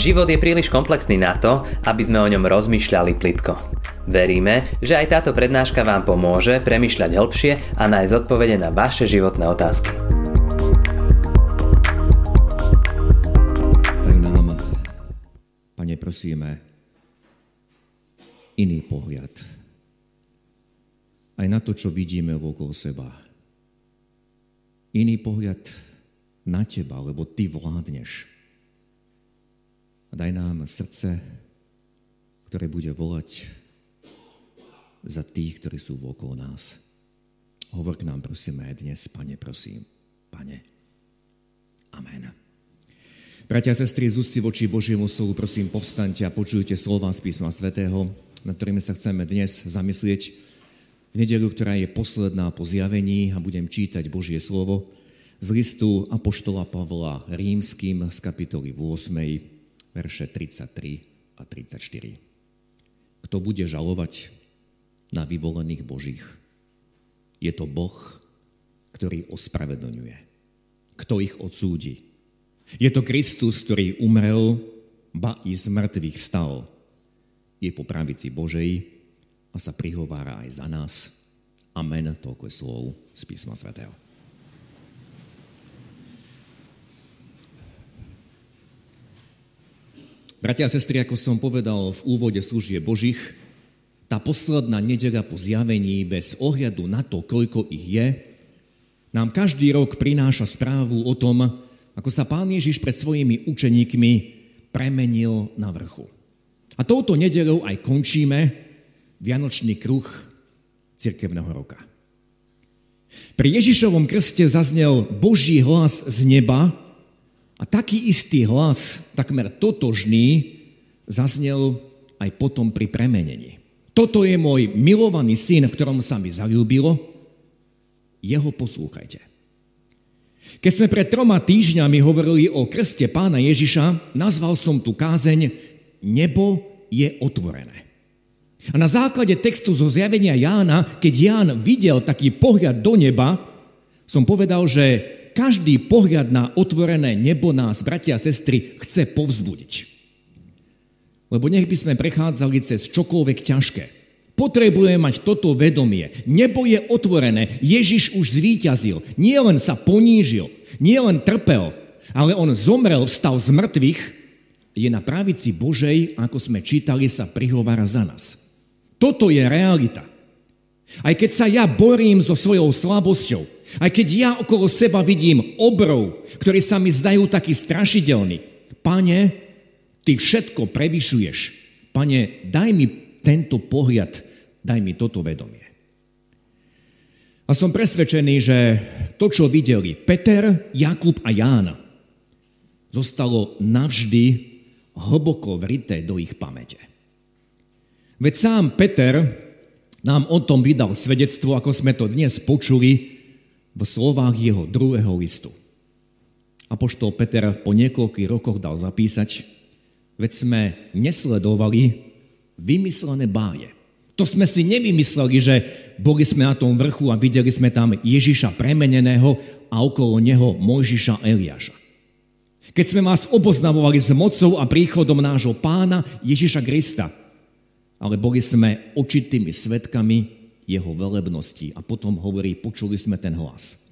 Život je príliš komplexný na to, aby sme o ňom rozmýšľali plitko. Veríme, že aj táto prednáška vám pomôže premyšľať hĺbšie a nájsť odpovede na vaše životné otázky. Tak nám, Pane, prosíme, iný pohľad. Aj na to, čo vidíme okolo seba. Iný pohľad na Teba, lebo Ty vládneš. A daj nám srdce, ktoré bude volať za tých, ktorí sú okolo nás. Hovor k nám, prosíme, aj dnes, Pane, prosím. Pane. Amen. Bratia a sestry, z ústy voči Božiemu slovu, prosím, povstaňte a počujte slova z písma svätého, na ktorými sa chceme dnes zamyslieť v nedelu, ktorá je posledná po zjavení a budem čítať Božie slovo z listu Apoštola Pavla rímským z kapitoly 8, verše 33 a 34. Kto bude žalovať, na vyvolených Božích. Je to Boh, ktorý ospravedlňuje. Kto ich odsúdi? Je to Kristus, ktorý umrel, ba i z mŕtvych vstal. Je po pravici Božej a sa prihovára aj za nás. Amen, toľko je slov z písma svätého. Bratia a sestry, ako som povedal v úvode služie Božích, tá posledná nedela po zjavení, bez ohľadu na to, koľko ich je, nám každý rok prináša správu o tom, ako sa pán Ježiš pred svojimi učeníkmi premenil na vrchu. A touto nedelou aj končíme Vianočný kruh cirkevného roka. Pri Ježišovom krste zaznel Boží hlas z neba a taký istý hlas, takmer totožný, zaznel aj potom pri premenení. Toto je môj milovaný syn, v ktorom sa mi zalúbilo. Jeho poslúchajte. Keď sme pred troma týždňami hovorili o krste pána Ježiša, nazval som tu kázeň Nebo je otvorené. A na základe textu zo zjavenia Jána, keď Ján videl taký pohľad do neba, som povedal, že každý pohľad na otvorené nebo nás, bratia a sestry, chce povzbudiť. Lebo nech by sme prechádzali cez čokoľvek ťažké. Potrebujeme mať toto vedomie. Nebo je otvorené. Ježiš už zvíťazil. Nie len sa ponížil, nie len trpel, ale on zomrel, vstal z mŕtvych, je na pravici Božej, ako sme čítali, sa prihovára za nás. Toto je realita. Aj keď sa ja borím so svojou slabosťou, aj keď ja okolo seba vidím obrov, ktorí sa mi zdajú taký strašidelní, pane, Ty všetko prevyšuješ. Pane, daj mi tento pohľad, daj mi toto vedomie. A som presvedčený, že to, čo videli Peter, Jakub a Ján, zostalo navždy hlboko vrité do ich pamäte. Veď sám Peter nám o tom vydal svedectvo, ako sme to dnes počuli v slovách jeho druhého listu. Apoštol Peter po niekoľkých rokoch dal zapísať, veď sme nesledovali vymyslené báje. To sme si nevymysleli, že boli sme na tom vrchu a videli sme tam Ježiša premeneného a okolo neho Mojžiša Eliáša. Keď sme vás oboznavovali s mocou a príchodom nášho pána Ježiša Krista, ale boli sme očitými svetkami jeho velebnosti a potom hovorí, počuli sme ten hlas.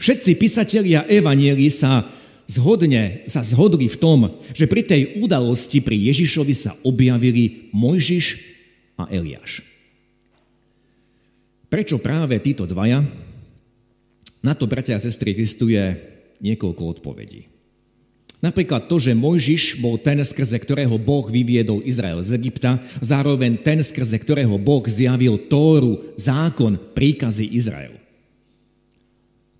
Všetci písatelia Evanieli sa zhodne, sa zhodli v tom, že pri tej udalosti pri Ježišovi sa objavili Mojžiš a Eliáš. Prečo práve títo dvaja? Na to, bratia a sestry, existuje niekoľko odpovedí. Napríklad to, že Mojžiš bol ten, skrze ktorého Boh vyviedol Izrael z Egypta, zároveň ten, skrze ktorého Boh zjavil Tóru, zákon, príkazy Izraelu.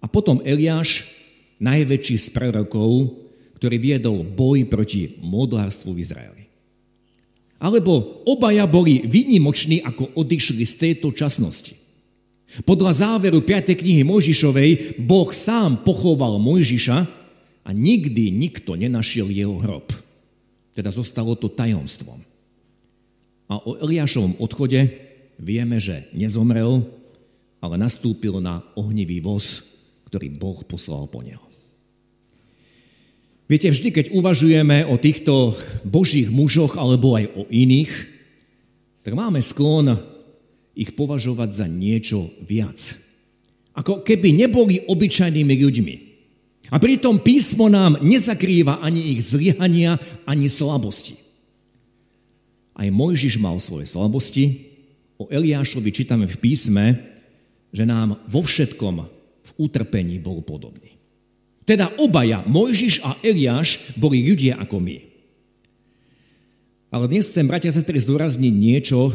A potom Eliáš, najväčší z prorokov, ktorý viedol boj proti modlárstvu v Izraeli. Alebo obaja boli výnimoční, ako odišli z tejto časnosti. Podľa záveru 5. knihy Mojžišovej Boh sám pochoval Mojžiša a nikdy nikto nenašiel jeho hrob. Teda zostalo to tajomstvom. A o Eliášovom odchode vieme, že nezomrel, ale nastúpil na ohnivý voz, ktorý Boh poslal po neho. Viete, vždy, keď uvažujeme o týchto božích mužoch alebo aj o iných, tak máme sklon ich považovať za niečo viac. Ako keby neboli obyčajnými ľuďmi. A pritom písmo nám nezakrýva ani ich zlyhania, ani slabosti. Aj Mojžiš mal svoje slabosti. O Eliášovi čítame v písme, že nám vo všetkom v utrpení bol podobný. Teda obaja, Mojžiš a Eliáš, boli ľudia ako my. Ale dnes chcem, bratia a sestry, zdôrazniť niečo,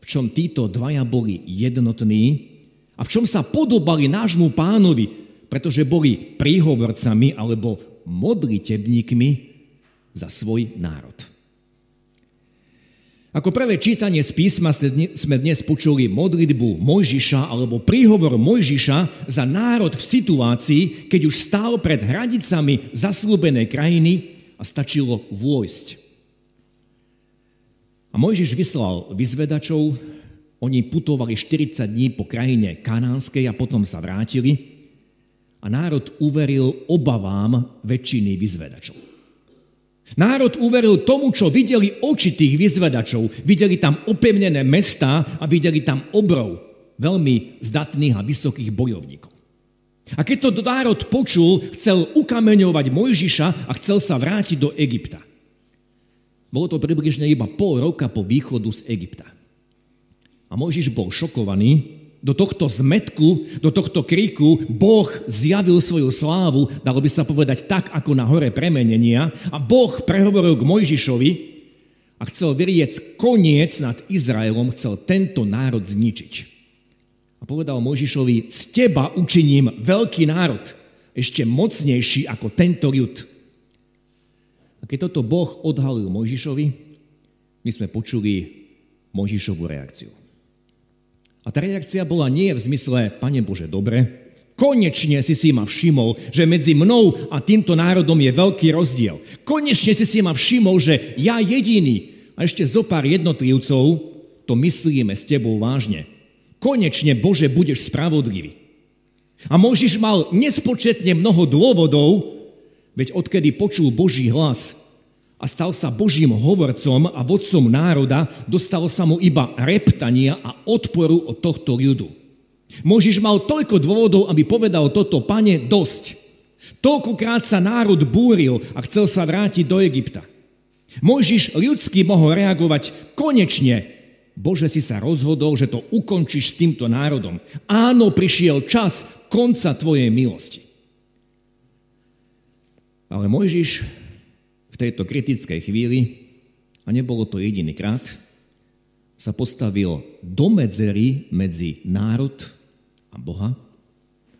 v čom títo dvaja boli jednotní a v čom sa podobali nášmu pánovi, pretože boli príhovorcami alebo modlitebníkmi za svoj národ. Ako prvé čítanie z písma sme dnes počuli modlitbu Mojžiša alebo príhovor Mojžiša za národ v situácii, keď už stál pred hradicami zaslúbenej krajiny a stačilo vôjsť. A Mojžiš vyslal vyzvedačov, oni putovali 40 dní po krajine kanánskej a potom sa vrátili a národ uveril obavám väčšiny vyzvedačov. Národ uveril tomu, čo videli oči tých vyzvedačov. Videli tam opevnené mestá a videli tam obrov veľmi zdatných a vysokých bojovníkov. A keď to národ počul, chcel ukameňovať Mojžiša a chcel sa vrátiť do Egypta. Bolo to približne iba pol roka po východu z Egypta. A Mojžiš bol šokovaný, do tohto zmetku, do tohto kríku Boh zjavil svoju slávu, dalo by sa povedať tak, ako na hore premenenia. A Boh prehovoril k Mojžišovi a chcel vyriec koniec nad Izraelom, chcel tento národ zničiť. A povedal Mojžišovi, z teba učiním veľký národ, ešte mocnejší ako tento ľud. A keď toto Boh odhalil Mojžišovi, my sme počuli Mojžišovú reakciu. A tá reakcia bola nie v zmysle, Pane Bože, dobre, konečne si si ma všimol, že medzi mnou a týmto národom je veľký rozdiel. Konečne si si ma všimol, že ja jediný a ešte zo pár jednotlivcov to myslíme s tebou vážne. Konečne, Bože, budeš spravodlivý. A Možiš mal nespočetne mnoho dôvodov, veď odkedy počul Boží hlas, a stal sa Božím hovorcom a vodcom národa, dostalo sa mu iba reptania a odporu od tohto ľudu. Možiš mal toľko dôvodov, aby povedal toto, pane, dosť. Toľkokrát sa národ búril a chcel sa vrátiť do Egypta. Možiš ľudský mohol reagovať, konečne, Bože si sa rozhodol, že to ukončíš s týmto národom. Áno, prišiel čas konca tvojej milosti. Ale Mojžiš tejto kritickej chvíli, a nebolo to jediný krát, sa postavil do medzery medzi národ a Boha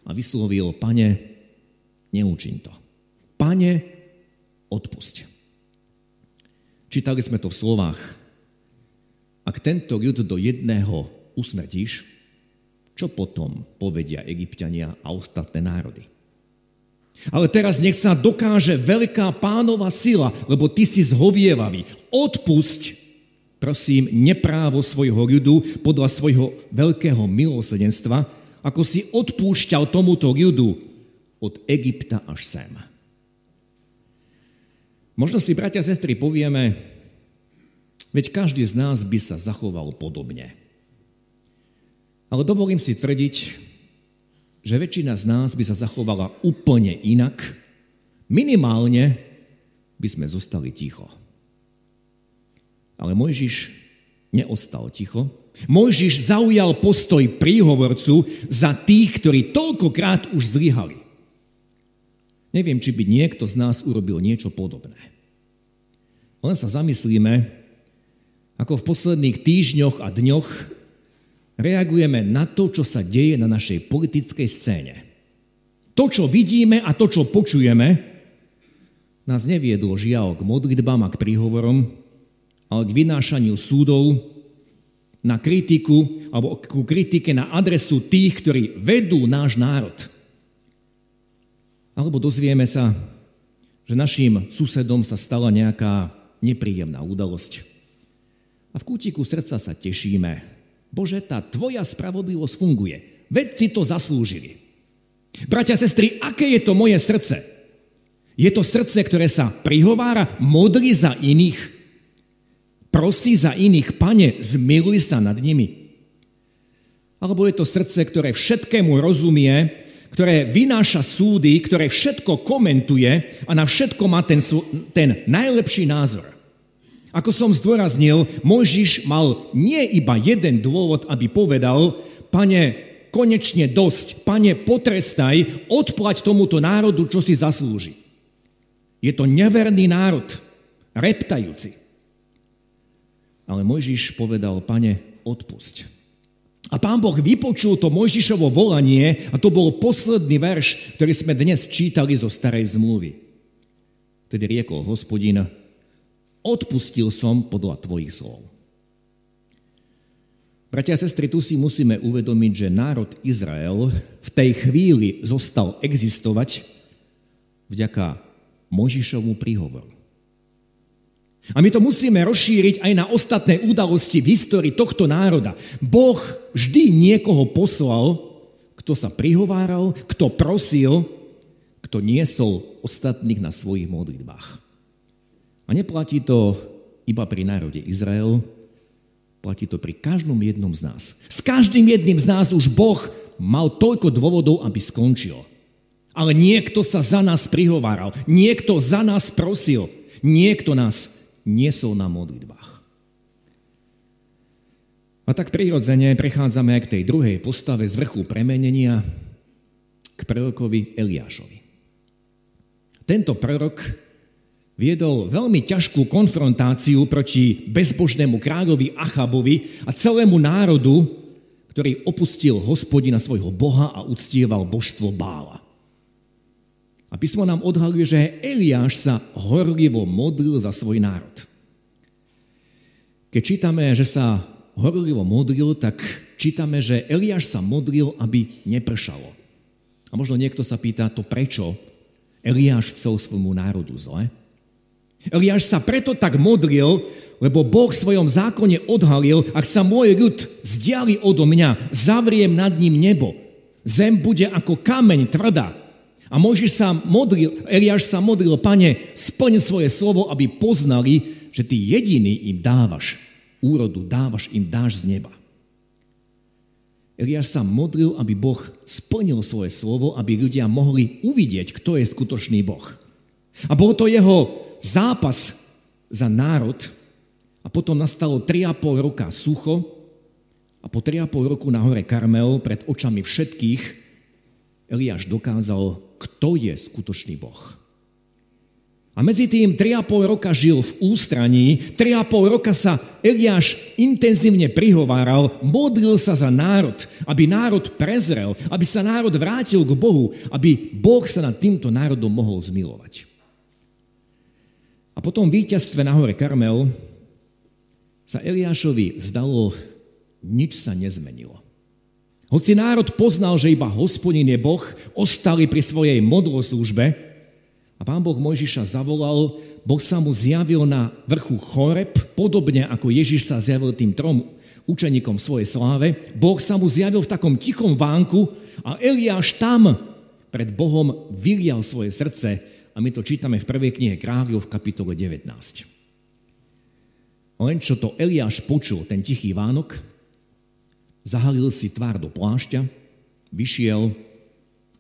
a vyslovil, pane, neučin to. Pane, odpusť. Čítali sme to v slovách. Ak tento ľud do jedného usmrtíš, čo potom povedia egyptiania a ostatné národy? Ale teraz nech sa dokáže veľká pánova sila, lebo ty si zhovievavý. Odpusť, prosím, neprávo svojho ľudu podľa svojho veľkého milosedenstva, ako si odpúšťal tomuto ľudu od Egypta až sem. Možno si, bratia a sestry, povieme, veď každý z nás by sa zachoval podobne. Ale dovolím si tvrdiť, že väčšina z nás by sa zachovala úplne inak, minimálne by sme zostali ticho. Ale Mojžiš neostal ticho. Mojžiš zaujal postoj príhovorcu za tých, ktorí toľkokrát už zlyhali. Neviem, či by niekto z nás urobil niečo podobné. Len sa zamyslíme, ako v posledných týždňoch a dňoch reagujeme na to, čo sa deje na našej politickej scéne. To, čo vidíme a to, čo počujeme, nás neviedlo žiaľ k modlitbám a k príhovorom, ale k vynášaniu súdov, na kritiku alebo ku kritike na adresu tých, ktorí vedú náš národ. Alebo dozvieme sa, že našim susedom sa stala nejaká nepríjemná udalosť. A v kútiku srdca sa tešíme, Bože, tá tvoja spravodlivosť funguje. Veď si to zaslúžili. Bratia sestry, aké je to moje srdce? Je to srdce, ktoré sa prihovára, modlí za iných, prosí za iných, pane, zmiluj sa nad nimi. Alebo je to srdce, ktoré všetkému rozumie, ktoré vynáša súdy, ktoré všetko komentuje a na všetko má ten, ten najlepší názor. Ako som zdôraznil, Mojžiš mal nie iba jeden dôvod, aby povedal, pane, konečne dosť, pane, potrestaj, odplať tomuto národu, čo si zaslúži. Je to neverný národ, reptajúci. Ale Mojžiš povedal, pane, odpusť. A pán Boh vypočul to Mojžišovo volanie a to bol posledný verš, ktorý sme dnes čítali zo starej zmluvy. Tedy riekol hospodin, odpustil som podľa tvojich slov. Bratia a sestry, tu si musíme uvedomiť, že národ Izrael v tej chvíli zostal existovať vďaka Možišovmu príhovoru. A my to musíme rozšíriť aj na ostatné udalosti v histórii tohto národa. Boh vždy niekoho poslal, kto sa prihováral, kto prosil, kto niesol ostatných na svojich modlitbách. A neplatí to iba pri národe Izrael, Platí to pri každom jednom z nás. S každým jedným z nás už Boh mal toľko dôvodov, aby skončil. Ale niekto sa za nás prihováral, niekto za nás prosil, niekto nás niesol na modlitbách. A tak prirodzene prechádzame k tej druhej postave z vrchu premenenia, k prorokovi Eliášovi. Tento prorok viedol veľmi ťažkú konfrontáciu proti bezbožnému kráľovi Achabovi a celému národu, ktorý opustil hospodina svojho boha a uctieval božstvo Bála. A písmo nám odhaluje, že Eliáš sa horlivo modlil za svoj národ. Keď čítame, že sa horlivo modlil, tak čítame, že Eliáš sa modlil, aby nepršalo. A možno niekto sa pýta, to prečo Eliáš chcel svojmu národu zle? Eliáš sa preto tak modlil, lebo Boh v svojom zákone odhalil, ak sa môj ľud zdiali odo mňa, zavriem nad ním nebo. Zem bude ako kameň tvrdá. A Mojžiš sa modlil, Eliáš sa modlil, pane, splň svoje slovo, aby poznali, že ty jediný im dávaš úrodu, dávaš im dáš z neba. Eliáš sa modlil, aby Boh splnil svoje slovo, aby ľudia mohli uvidieť, kto je skutočný Boh. A bol to jeho zápas za národ a potom nastalo 3,5 roka sucho a po 3,5 roku na hore Karmel pred očami všetkých Eliáš dokázal, kto je skutočný Boh. A medzi tým 3,5 roka žil v ústraní, 3,5 roka sa Eliáš intenzívne prihováral, modlil sa za národ, aby národ prezrel, aby sa národ vrátil k Bohu, aby Boh sa nad týmto národom mohol zmilovať. A po tom víťazstve na hore Karmel sa Eliášovi zdalo, nič sa nezmenilo. Hoci národ poznal, že iba hospodin je Boh, ostali pri svojej modloslužbe a pán Boh Mojžiša zavolal, Boh sa mu zjavil na vrchu Choreb, podobne ako Ježiš sa zjavil tým trom učeníkom svojej sláve. Boh sa mu zjavil v takom tichom vánku a Eliáš tam pred Bohom vylial svoje srdce my to čítame v prvej knihe kráľov v kapitole 19. Len čo to Eliáš počul, ten tichý Vánok, zahalil si tvár do plášťa, vyšiel,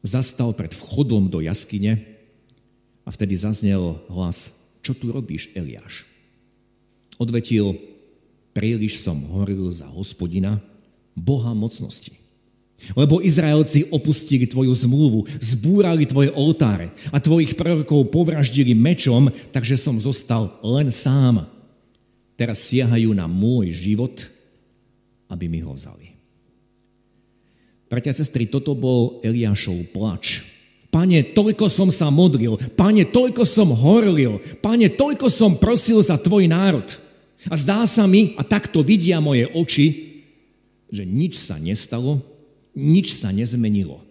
zastal pred vchodom do jaskyne a vtedy zaznel hlas, čo tu robíš, Eliáš? Odvetil, príliš som horil za hospodina, Boha mocnosti. Lebo Izraelci opustili tvoju zmluvu, zbúrali tvoje oltáre a tvojich prorokov povraždili mečom, takže som zostal len sám. Teraz siahajú na môj život, aby mi ho vzali. Bratia a sestry, toto bol Eliášov plač. Pane, toľko som sa modlil, pane, toľko som horlil, pane, toľko som prosil za tvoj národ. A zdá sa mi, a takto vidia moje oči, že nič sa nestalo, nič sa nezmenilo.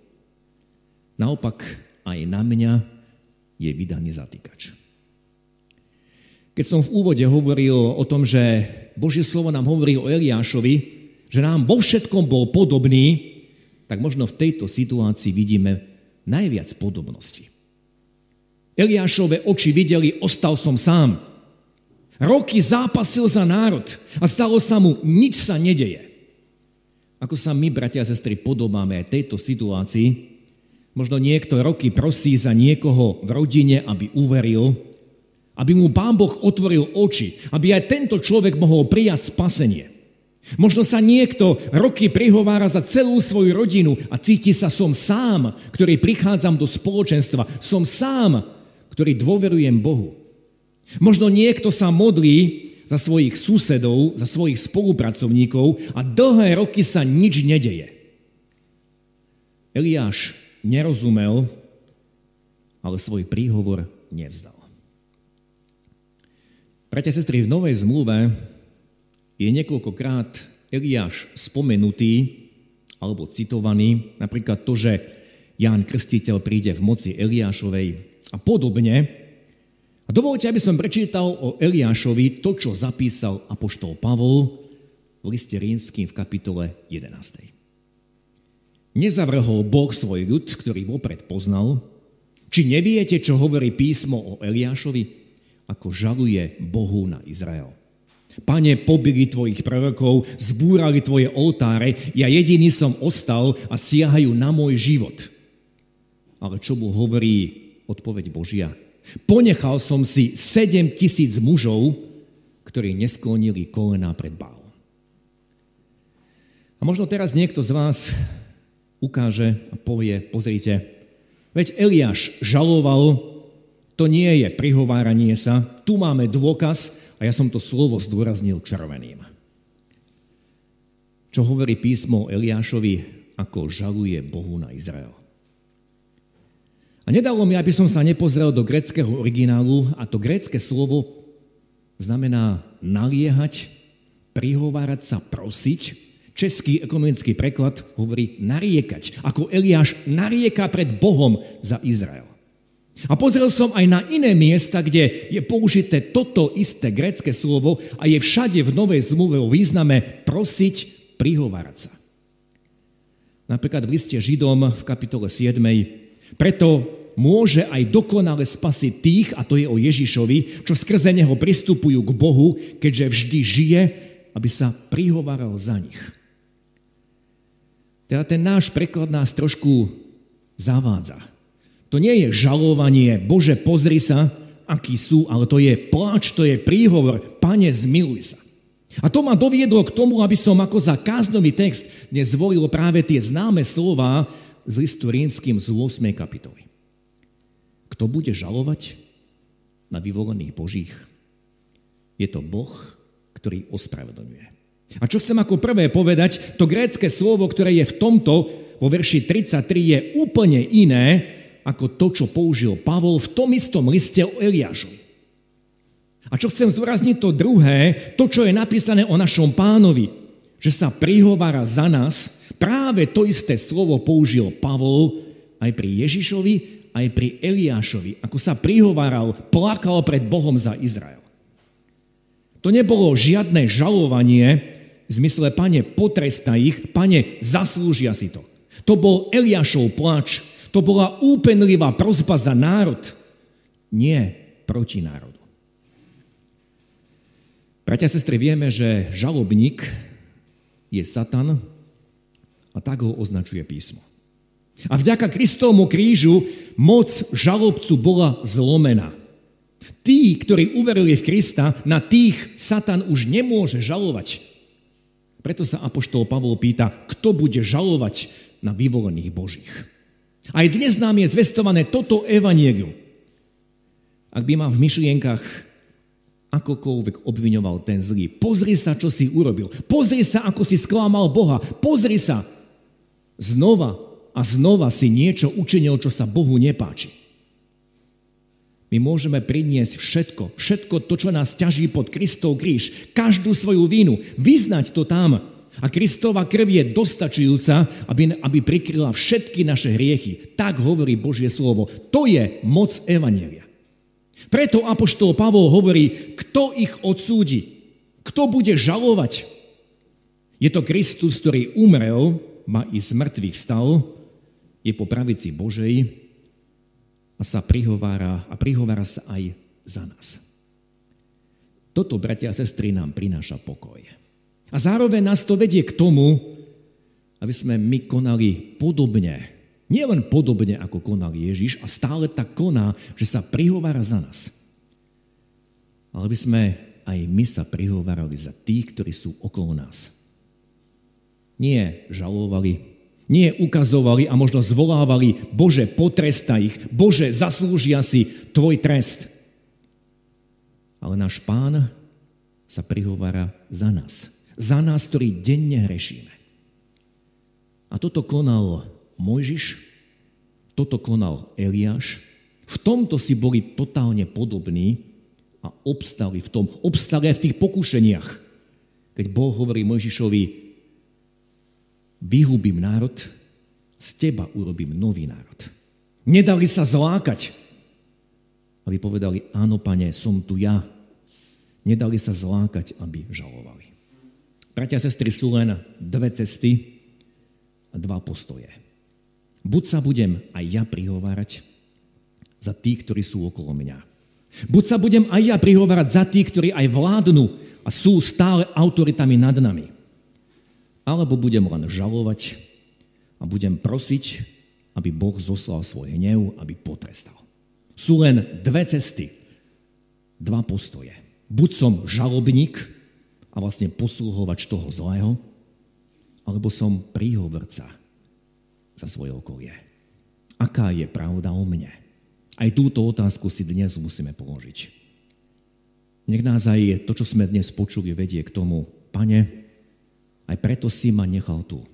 Naopak aj na mňa je vydaný zatýkač. Keď som v úvode hovoril o tom, že Božie slovo nám hovorí o Eliášovi, že nám vo všetkom bol podobný, tak možno v tejto situácii vidíme najviac podobnosti. Eliášove oči videli, ostal som sám. Roky zápasil za národ a stalo sa mu, nič sa nedeje. Ako sa my, bratia a sestry, podobáme tejto situácii, možno niekto roky prosí za niekoho v rodine, aby uveril, aby mu Pán Boh otvoril oči, aby aj tento človek mohol prijať spasenie. Možno sa niekto roky prihovára za celú svoju rodinu a cíti sa som sám, ktorý prichádzam do spoločenstva. Som sám, ktorý dôverujem Bohu. Možno niekto sa modlí za svojich susedov, za svojich spolupracovníkov a dlhé roky sa nič nedeje. Eliáš nerozumel, ale svoj príhovor nevzdal. Bratia sestry, v Novej zmluve je niekoľkokrát Eliáš spomenutý alebo citovaný, napríklad to, že Ján Krstiteľ príde v moci Eliášovej a podobne. A dovolte, aby som prečítal o Eliášovi to, čo zapísal apoštol Pavol v liste rímským v kapitole 11. Nezavrhol Boh svoj ľud, ktorý vopred poznal? Či neviete, čo hovorí písmo o Eliášovi? ako žaluje Bohu na Izrael. Pane, pobili tvojich prorokov, zbúrali tvoje oltáre, ja jediný som ostal a siahajú na môj život. Ale čo mu hovorí odpoveď Božia? Ponechal som si sedem tisíc mužov, ktorí nesklonili kolená pred Bál. A možno teraz niekto z vás ukáže a povie, pozrite, veď Eliáš žaloval to nie je prihováranie sa. Tu máme dôkaz a ja som to slovo zdôraznil červeným. Čo hovorí písmo Eliášovi, ako žaluje Bohu na Izrael. A nedalo mi, aby som sa nepozrel do greckého originálu a to grécke slovo znamená naliehať, prihovárať sa, prosiť. Český ekonomický preklad hovorí nariekať, ako Eliáš narieka pred Bohom za Izrael. A pozrel som aj na iné miesta, kde je použité toto isté grecké slovo a je všade v Novej zmluve o význame prosiť, prihovárať sa. Napríklad v liste Židom v kapitole 7. Preto môže aj dokonale spasiť tých, a to je o Ježišovi, čo skrze neho pristupujú k Bohu, keďže vždy žije, aby sa prihováral za nich. Teda ten náš preklad nás trošku zavádza. To nie je žalovanie, Bože, pozri sa, akí sú, ale to je pláč, to je príhovor, Pane, zmiluj sa. A to ma doviedlo k tomu, aby som ako za káznový text nezvolil práve tie známe slova z listu rímským z 8. kapitoly. Kto bude žalovať na vyvolených Božích? Je to Boh, ktorý ospravedlňuje. A čo chcem ako prvé povedať, to grécke slovo, ktoré je v tomto, vo verši 33, je úplne iné, ako to, čo použil Pavol v tom istom liste o Eliášovi. A čo chcem zdôrazniť to druhé, to, čo je napísané o našom pánovi, že sa prihovára za nás, práve to isté slovo použil Pavol aj pri Ježišovi, aj pri Eliášovi, ako sa prihováral, plakal pred Bohom za Izrael. To nebolo žiadne žalovanie v zmysle, pane, potresta ich, pane, zaslúžia si to. To bol Eliášov plač, to bola úpenlivá prozba za národ, nie proti národu. Bratia a sestry, vieme, že žalobník je Satan a tak ho označuje písmo. A vďaka Kristovmu krížu moc žalobcu bola zlomená. Tí, ktorí uverili v Krista, na tých Satan už nemôže žalovať. Preto sa Apoštol Pavol pýta, kto bude žalovať na vyvolených Božích. Aj dnes nám je zvestované toto evanielium. Ak by ma v myšlienkach akokoľvek obviňoval ten zlý, pozri sa, čo si urobil. Pozri sa, ako si sklamal Boha. Pozri sa. Znova a znova si niečo učinil, čo sa Bohu nepáči. My môžeme priniesť všetko, všetko to, čo nás ťaží pod Kristov kríž, každú svoju vínu, vyznať to tam, a Kristova krv je dostačujúca, aby, aby prikryla všetky naše hriechy. Tak hovorí Božie slovo. To je moc Evanielia. Preto Apoštol Pavol hovorí, kto ich odsúdi, kto bude žalovať. Je to Kristus, ktorý umrel, ma i z mŕtvych stal, je po pravici Božej a sa prihovára a prihovára sa aj za nás. Toto, bratia a sestry, nám prináša pokoj. A zároveň nás to vedie k tomu, aby sme my konali podobne. Nie len podobne, ako konal Ježiš a stále tak koná, že sa prihovára za nás. Ale by sme aj my sa prihovárali za tých, ktorí sú okolo nás. Nie žalovali, nie ukazovali a možno zvolávali, Bože, potresta ich, Bože, zaslúžia si tvoj trest. Ale náš pán sa prihovára za nás. Za nás, ktorí denne hrešíme. A toto konal Mojžiš, toto konal Eliáš. V tomto si boli totálne podobní a obstali v tom. Obstali aj v tých pokušeniach. Keď Boh hovorí Mojžišovi, vyhubím národ, z teba urobím nový národ. Nedali sa zlákať, aby povedali, áno, pane, som tu ja, nedali sa zlákať, aby žalovali. Bratia a sestry, sú len dve cesty a dva postoje. Buď sa budem aj ja prihovárať za tých, ktorí sú okolo mňa. Buď sa budem aj ja prihovárať za tých, ktorí aj vládnu a sú stále autoritami nad nami. Alebo budem len žalovať a budem prosiť, aby Boh zoslal svoj hnev, aby potrestal. Sú len dve cesty, dva postoje buď som žalobník a vlastne posluhovač toho zlého, alebo som príhovorca za svoje okolie. Aká je pravda o mne? Aj túto otázku si dnes musíme položiť. Nech nás aj to, čo sme dnes počuli, vedie k tomu, pane, aj preto si ma nechal tu.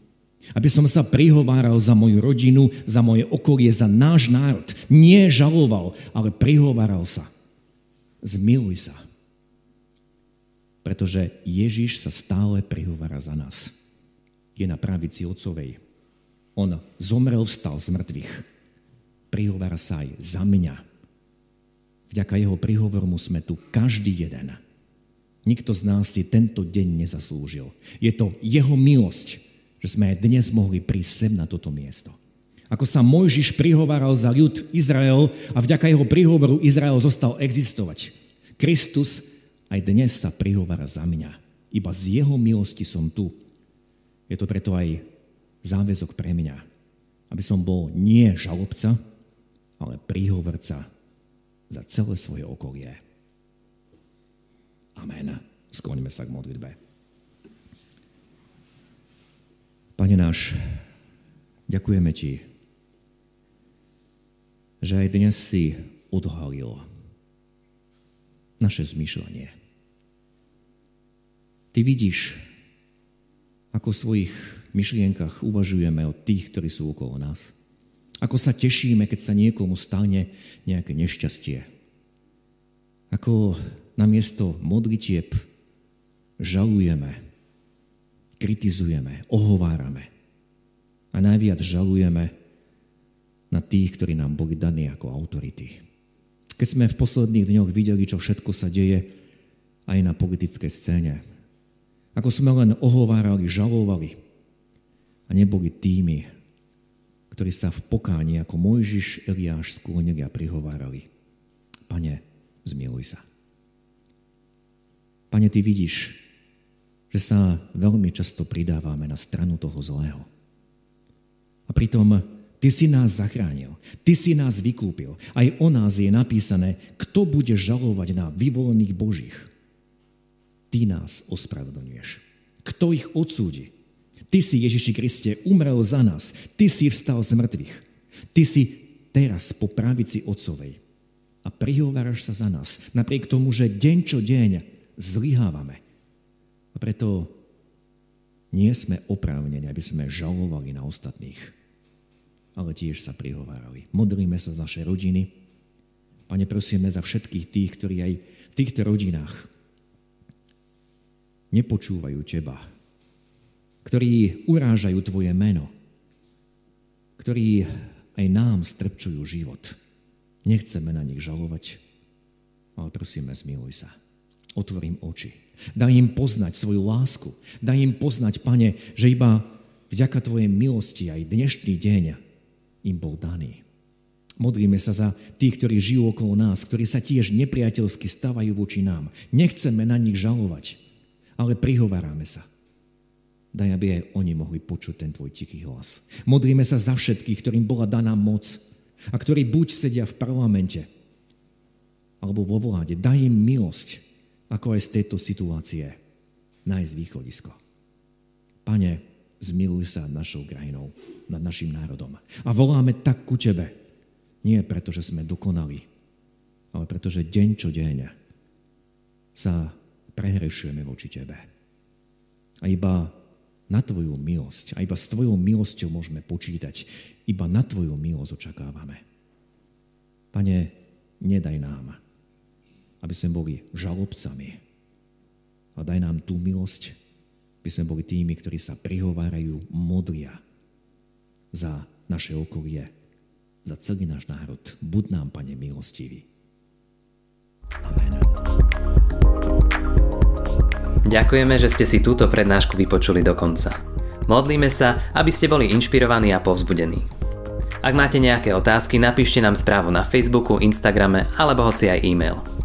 Aby som sa prihováral za moju rodinu, za moje okolie, za náš národ. Nie žaloval, ale prihováral sa. Zmiluj sa pretože Ježiš sa stále prihovára za nás. Je na pravici Otcovej. On zomrel, vstal z mŕtvych. Prihovára sa aj za mňa. Vďaka jeho prihovoru sme tu každý jeden. Nikto z nás si tento deň nezaslúžil. Je to jeho milosť, že sme aj dnes mohli prísť sem na toto miesto. Ako sa Mojžiš prihováral za ľud Izrael a vďaka jeho prihovoru Izrael zostal existovať. Kristus aj dnes sa prihovára za mňa. Iba z jeho milosti som tu. Je to preto aj záväzok pre mňa, aby som bol nie žalobca, ale príhovorca za celé svoje okolie. Amen. Skloňme sa k modlitbe. Pane náš, ďakujeme Ti, že aj dnes si odhalil naše zmýšľanie. Ty vidíš, ako v svojich myšlienkach uvažujeme o tých, ktorí sú okolo nás. Ako sa tešíme, keď sa niekomu stane nejaké nešťastie. Ako namiesto modlitieb žalujeme, kritizujeme, ohovárame. A najviac žalujeme na tých, ktorí nám boli daní ako autority. Keď sme v posledných dňoch videli, čo všetko sa deje aj na politickej scéne. Ako sme len ohovárali, žalovali a neboli tými, ktorí sa v pokáni ako Mojžiš, Eliáš sklonili a prihovárali. Pane, zmiluj sa. Pane, Ty vidíš, že sa veľmi často pridávame na stranu toho zlého. A pritom Ty si nás zachránil. Ty si nás vykúpil. Aj o nás je napísané, kto bude žalovať na vyvolených Božích. Ty nás ospravedlňuješ. Kto ich odsúdi? Ty si, Ježiši Kriste, umrel za nás. Ty si vstal z mŕtvych. Ty si teraz po pravici Otcovej. A prihováraš sa za nás. Napriek tomu, že deň čo deň zlyhávame. A preto nie sme oprávnení, aby sme žalovali na ostatných ale tiež sa prihovárali. Modlíme sa za naše rodiny. Pane, prosíme za všetkých tých, ktorí aj v týchto rodinách nepočúvajú Teba, ktorí urážajú Tvoje meno, ktorí aj nám strpčujú život. Nechceme na nich žalovať, ale prosíme, zmiluj sa. Otvorím oči. Daj im poznať svoju lásku. Daj im poznať, Pane, že iba vďaka Tvojej milosti aj dnešný deň im bol daný. Modlíme sa za tých, ktorí žijú okolo nás, ktorí sa tiež nepriateľsky stavajú voči nám. Nechceme na nich žalovať, ale prihováráme sa. Daj, aby aj oni mohli počuť ten tvoj tichý hlas. Modlíme sa za všetkých, ktorým bola daná moc a ktorí buď sedia v parlamente, alebo vo vláde. Daj im milosť, ako aj z tejto situácie nájsť východisko. Pane, zmiluj sa nad našou krajinou, nad našim národom. A voláme tak ku Tebe. Nie preto, že sme dokonali, ale preto, že deň čo deň sa prehrešujeme voči Tebe. A iba na Tvoju milosť a iba s Tvojou milosťou môžeme počítať. Iba na Tvoju milosť očakávame. Pane, nedaj nám, aby sme boli žalobcami. A daj nám tú milosť, aby sme boli tými, ktorí sa prihovárajú, modlia za naše okolie, za celý náš národ. Buď nám, Pane, milostivý. Amen. Ďakujeme, že ste si túto prednášku vypočuli do konca. Modlíme sa, aby ste boli inšpirovaní a povzbudení. Ak máte nejaké otázky, napíšte nám správu na Facebooku, Instagrame alebo hoci aj e-mail.